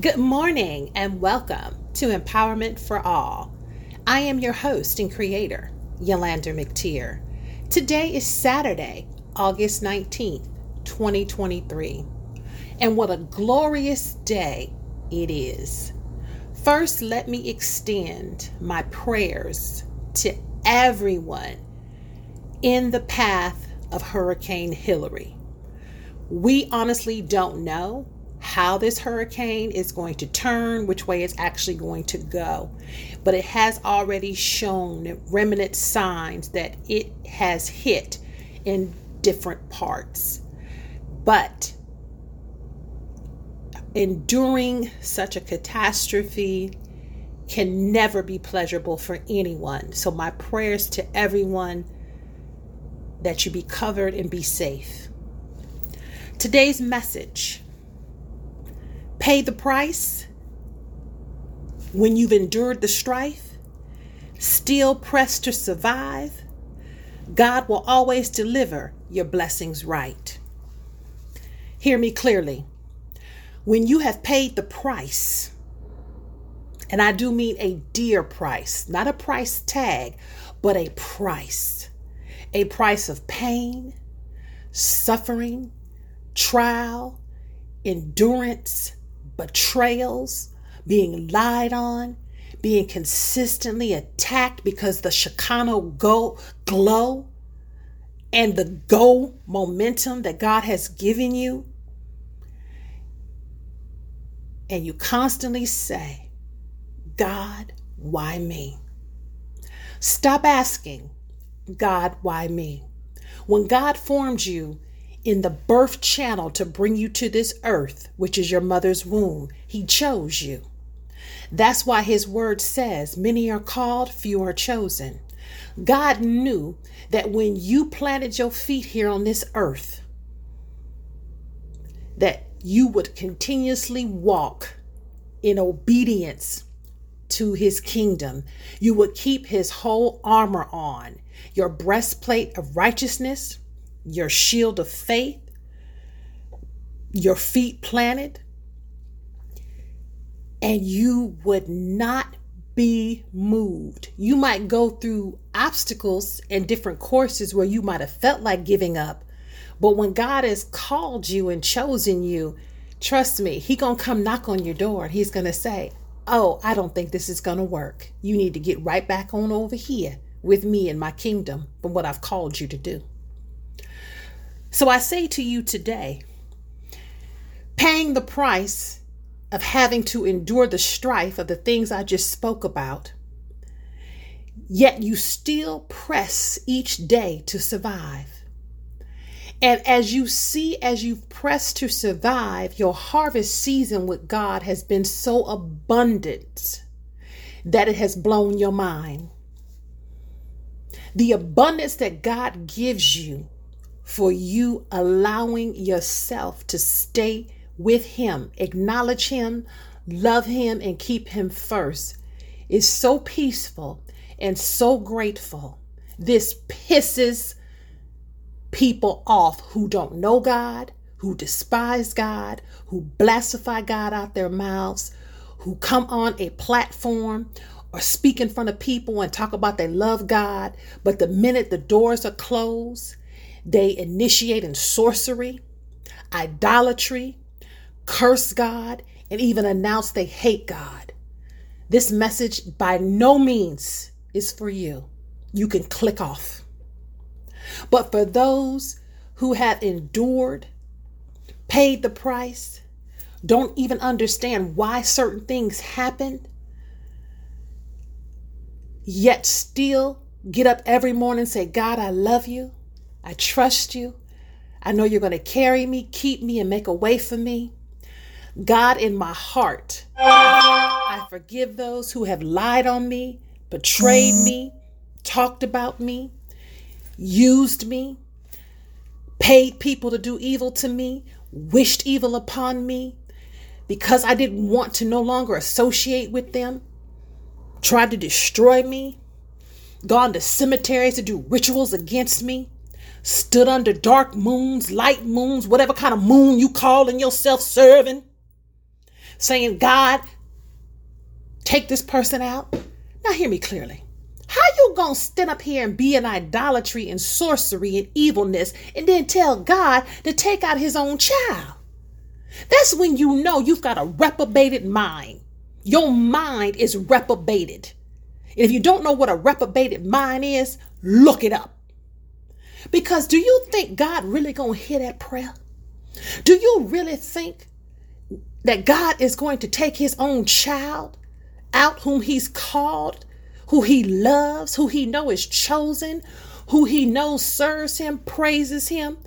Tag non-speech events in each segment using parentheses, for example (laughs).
Good morning and welcome to Empowerment for All. I am your host and creator, Yulander McTier. Today is Saturday, August 19th, 2023. And what a glorious day it is. First, let me extend my prayers to everyone in the path of Hurricane Hilary. We honestly don't know how this hurricane is going to turn, which way it's actually going to go. But it has already shown remnant signs that it has hit in different parts. But enduring such a catastrophe can never be pleasurable for anyone. So, my prayers to everyone that you be covered and be safe. Today's message pay the price when you've endured the strife, still pressed to survive. God will always deliver your blessings right. Hear me clearly. When you have paid the price, and I do mean a dear price, not a price tag, but a price, a price of pain, suffering, trial, endurance, betrayals, being lied on, being consistently attacked because the Chicano go glow and the go momentum that God has given you. And you constantly say, God, why me? Stop asking, God, why me? When God formed you, in the birth channel to bring you to this earth, which is your mother's womb. He chose you. That's why his word says, Many are called, few are chosen. God knew that when you planted your feet here on this earth, that you would continuously walk in obedience to his kingdom. You would keep his whole armor on, your breastplate of righteousness, your shield of faith, your feet planted, and you would not be moved. You might go through obstacles and different courses where you might have felt like giving up. But when God has called you and chosen you, trust me, he going to come knock on your door and he's going to say, "Oh, I don't think this is going to work. You need to get right back on over here with me and my kingdom from what I've called you to do." So I say to you today, paying the price of having to endure the strife of the things I just spoke about, yet you still press each day to survive. And as you see, as you've pressed to survive, your harvest season with God has been so abundant that it has blown your mind. The abundance that God gives you for you allowing yourself to stay with Him, acknowledge Him, love Him, and keep Him first is so peaceful and so grateful. This pisses people off who don't know God, who despise God, who blaspheme God out their mouths, who come on a platform or speak in front of people and talk about they love God, but the minute the doors are closed, they initiate in sorcery, idolatry, curse God, and even announce they hate God. This message by no means is for you. You can click off. But for those who have endured, paid the price, don't even understand why certain things happened, yet still get up every morning and say, God, I love you. I trust you. I know you're going to carry me, keep me, and make a way for me. God, in my heart, I forgive those who have lied on me, betrayed me, talked about me, used me, paid people to do evil to me, wished evil upon me because I didn't want to no longer associate with them, tried to destroy me, gone to cemeteries to do rituals against me, stood under dark moons, light moons, whatever kind of moon you calling yourself serving, saying, God, take this person out. Now, hear me clearly. How you gonna stand up here and be in idolatry and sorcery and evilness and then tell God to take out his own child? That's when you know you've got a reprobated mind. Your mind is reprobated. And if you don't know what a reprobated mind is, look it up. Because do you think God really gonna hear that prayer? Do you really think that God is going to take his own child out whom he's called, who he loves, who he know is chosen, who he knows serves him, praises him,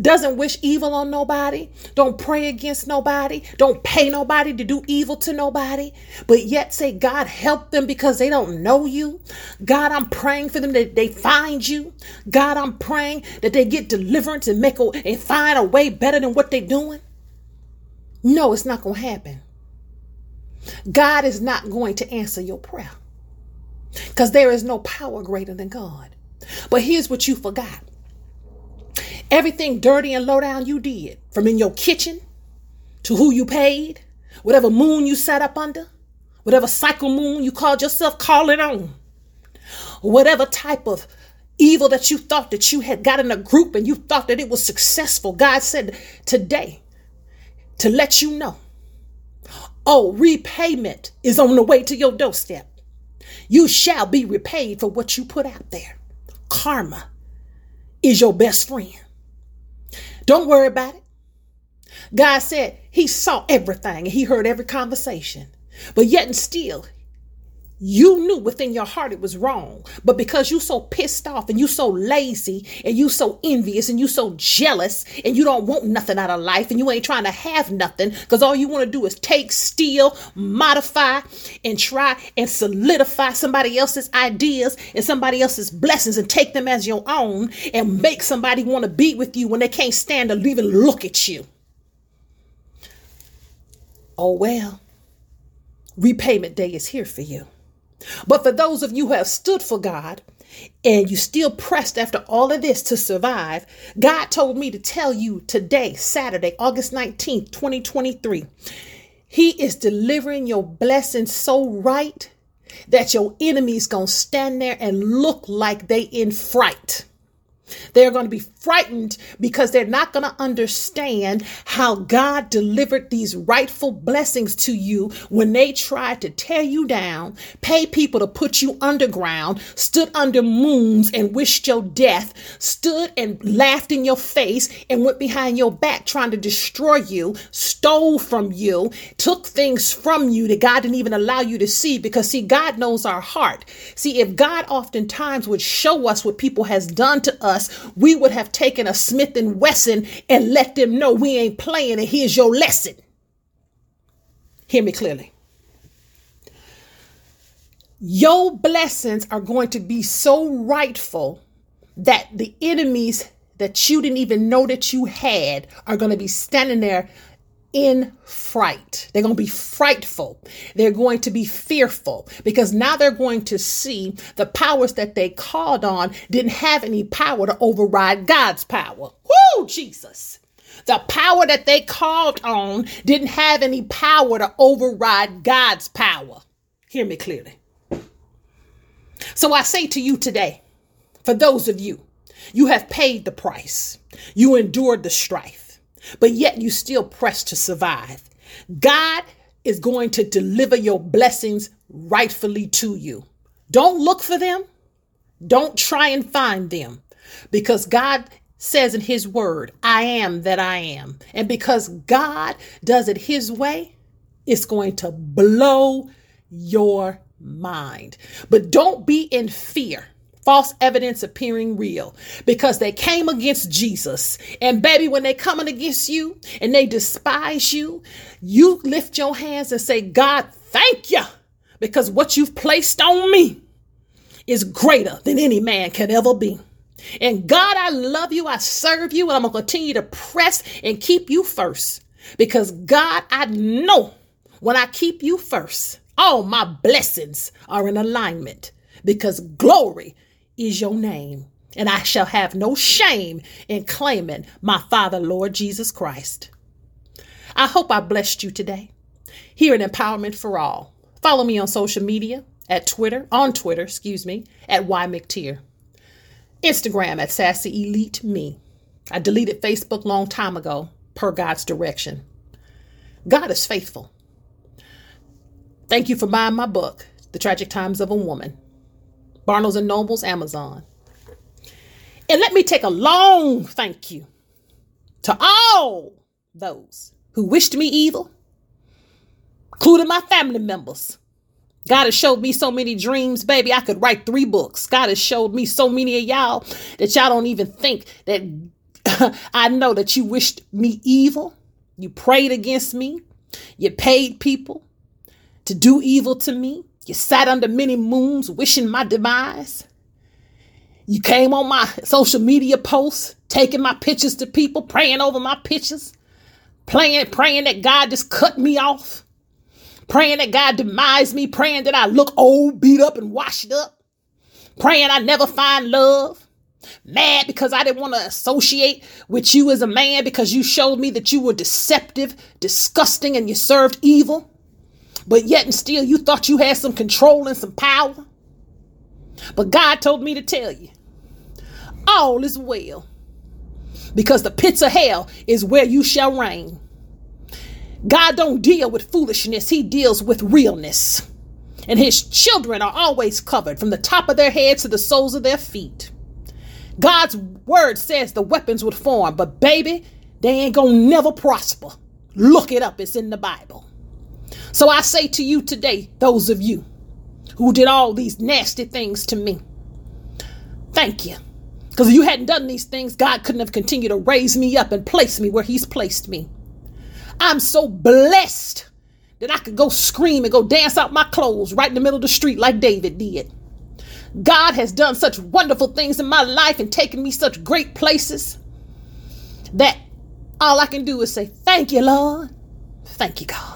doesn't wish evil on nobody, don't pray against nobody, don't pay nobody to do evil to nobody, but yet say, God, help them because they don't know you. God, I'm praying for them that they find you. God, I'm praying that they get deliverance and make a, and find a way better than what they're doing. No, it's not going to happen. God is not going to answer your prayer because there is no power greater than God. But here's what you forgot everything dirty and low down you did, from in your kitchen to who you paid, whatever moon you sat up under, whatever cycle moon you called yourself calling on, whatever type of evil that you thought that you had got in a group and you thought that it was successful. God said today to let you know Oh, repayment is on the way to your doorstep. You shall be repaid for what you put out there. Karma is your best friend. Don't worry about it. God said he saw everything and he heard every conversation. But yet and still, you knew within your heart it was wrong. But because you so pissed off and you so lazy and you so envious and you so jealous and you don't want nothing out of life and you ain't trying to have nothing because all you want to do is take steal modify and try and solidify somebody else's ideas and somebody else's blessings and take them as your own and make somebody want to be with you when they can't stand to even look at you. Oh well repayment day is here for you but for those of you who have stood for God and you still pressed after all of this to survive, God told me to tell you today, Saturday, August 19th, 2023, He is delivering your blessing so right that your enemy's to stand there and look like they in fright. They're to be frightened because they're not going to understand how God delivered these rightful blessings to you when they tried to tear you down, pay people to put you underground, stood under moons and wished your death, stood and laughed in your face and went behind your back trying to destroy you, stole from you, took things from you that God didn't even allow you to see because see God knows our heart. See if God oftentimes would show us what people has done to us we would have taken a Smith and Wesson and let them know we ain't playing and here's your lesson. Hear me clearly. Your blessings are going to be so rightful that the enemies that you didn't even know that you had are going to be standing there in fright. They're going to be frightful. They're going to be fearful because now they're going to see the powers that they called on didn't have any power to override God's power. Whoo, Jesus. The power that they called on didn't have any power to override God's power. Hear me clearly. So I say to you today, for those of you, you have paid the price, you endured the strife but yet you still press to survive. God is going to deliver your blessings rightfully to you. Don't look for them. Don't try and find them because God says in His word, I am that I am. And because God does it His way, it's going to blow your mind. But don't be in fear false evidence appearing real because they came against Jesus. And baby, when they coming against you and they despise you, you lift your hands and say, God, thank you because what you've placed on me is greater than any man can ever be. And God, I love you. I serve you. And I'm going to continue to press and keep you first because God, I know when I keep you first, all my blessings are in alignment because glory is your name, and I shall have no shame in claiming my Father, Lord Jesus Christ. I hope I blessed you today. Here at Empowerment for All. Follow me on social media at Twitter, on Twitter, excuse me, at Y McTier. Instagram at Sassy Elite Me. I deleted Facebook long time ago, per God's direction. God is faithful. Thank you for buying my book, The Tragic Times of a Woman. Barnes and Nobles, Amazon. And let me take a long thank you to all those who wished me evil, including my family members. God has showed me so many dreams, baby. I could write three books. God has showed me so many of y'all that y'all don't even think that (laughs) I know that you wished me evil. You prayed against me. You paid people to do evil to me. You sat under many moons wishing my demise. You came on my social media posts, taking my pictures to people, praying over my pictures, praying, praying that God just cut me off, praying that God demise me, praying that I look old, beat up, and washed up, praying I never find love. Mad because I didn't want to associate with you as a man because you showed me that you were deceptive, disgusting, and you served evil. But yet and still, you thought you had some control and some power. But God told me to tell you all is well. Because the pits of hell is where you shall reign. God don't deal with foolishness, he deals with realness. And his children are always covered from the top of their heads to the soles of their feet. God's word says the weapons would form, but baby, they ain't gonna never prosper. Look it up, it's in the Bible. So I say to you today, those of you who did all these nasty things to me, thank you. Because if you hadn't done these things, God couldn't have continued to raise me up and place me where He's placed me. I'm so blessed that I could go scream and go dance out my clothes right in the middle of the street like David did. God has done such wonderful things in my life and taken me such great places that all I can do is say, Thank you, Lord. Thank you, God.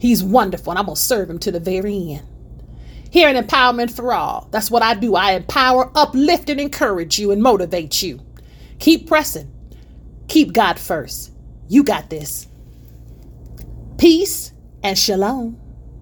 He's wonderful, and I'm going to serve him to the very end. Here in Empowerment for All, that's what I do. I empower, uplift, and encourage you and motivate you. Keep pressing. Keep God first. You got this. Peace and shalom.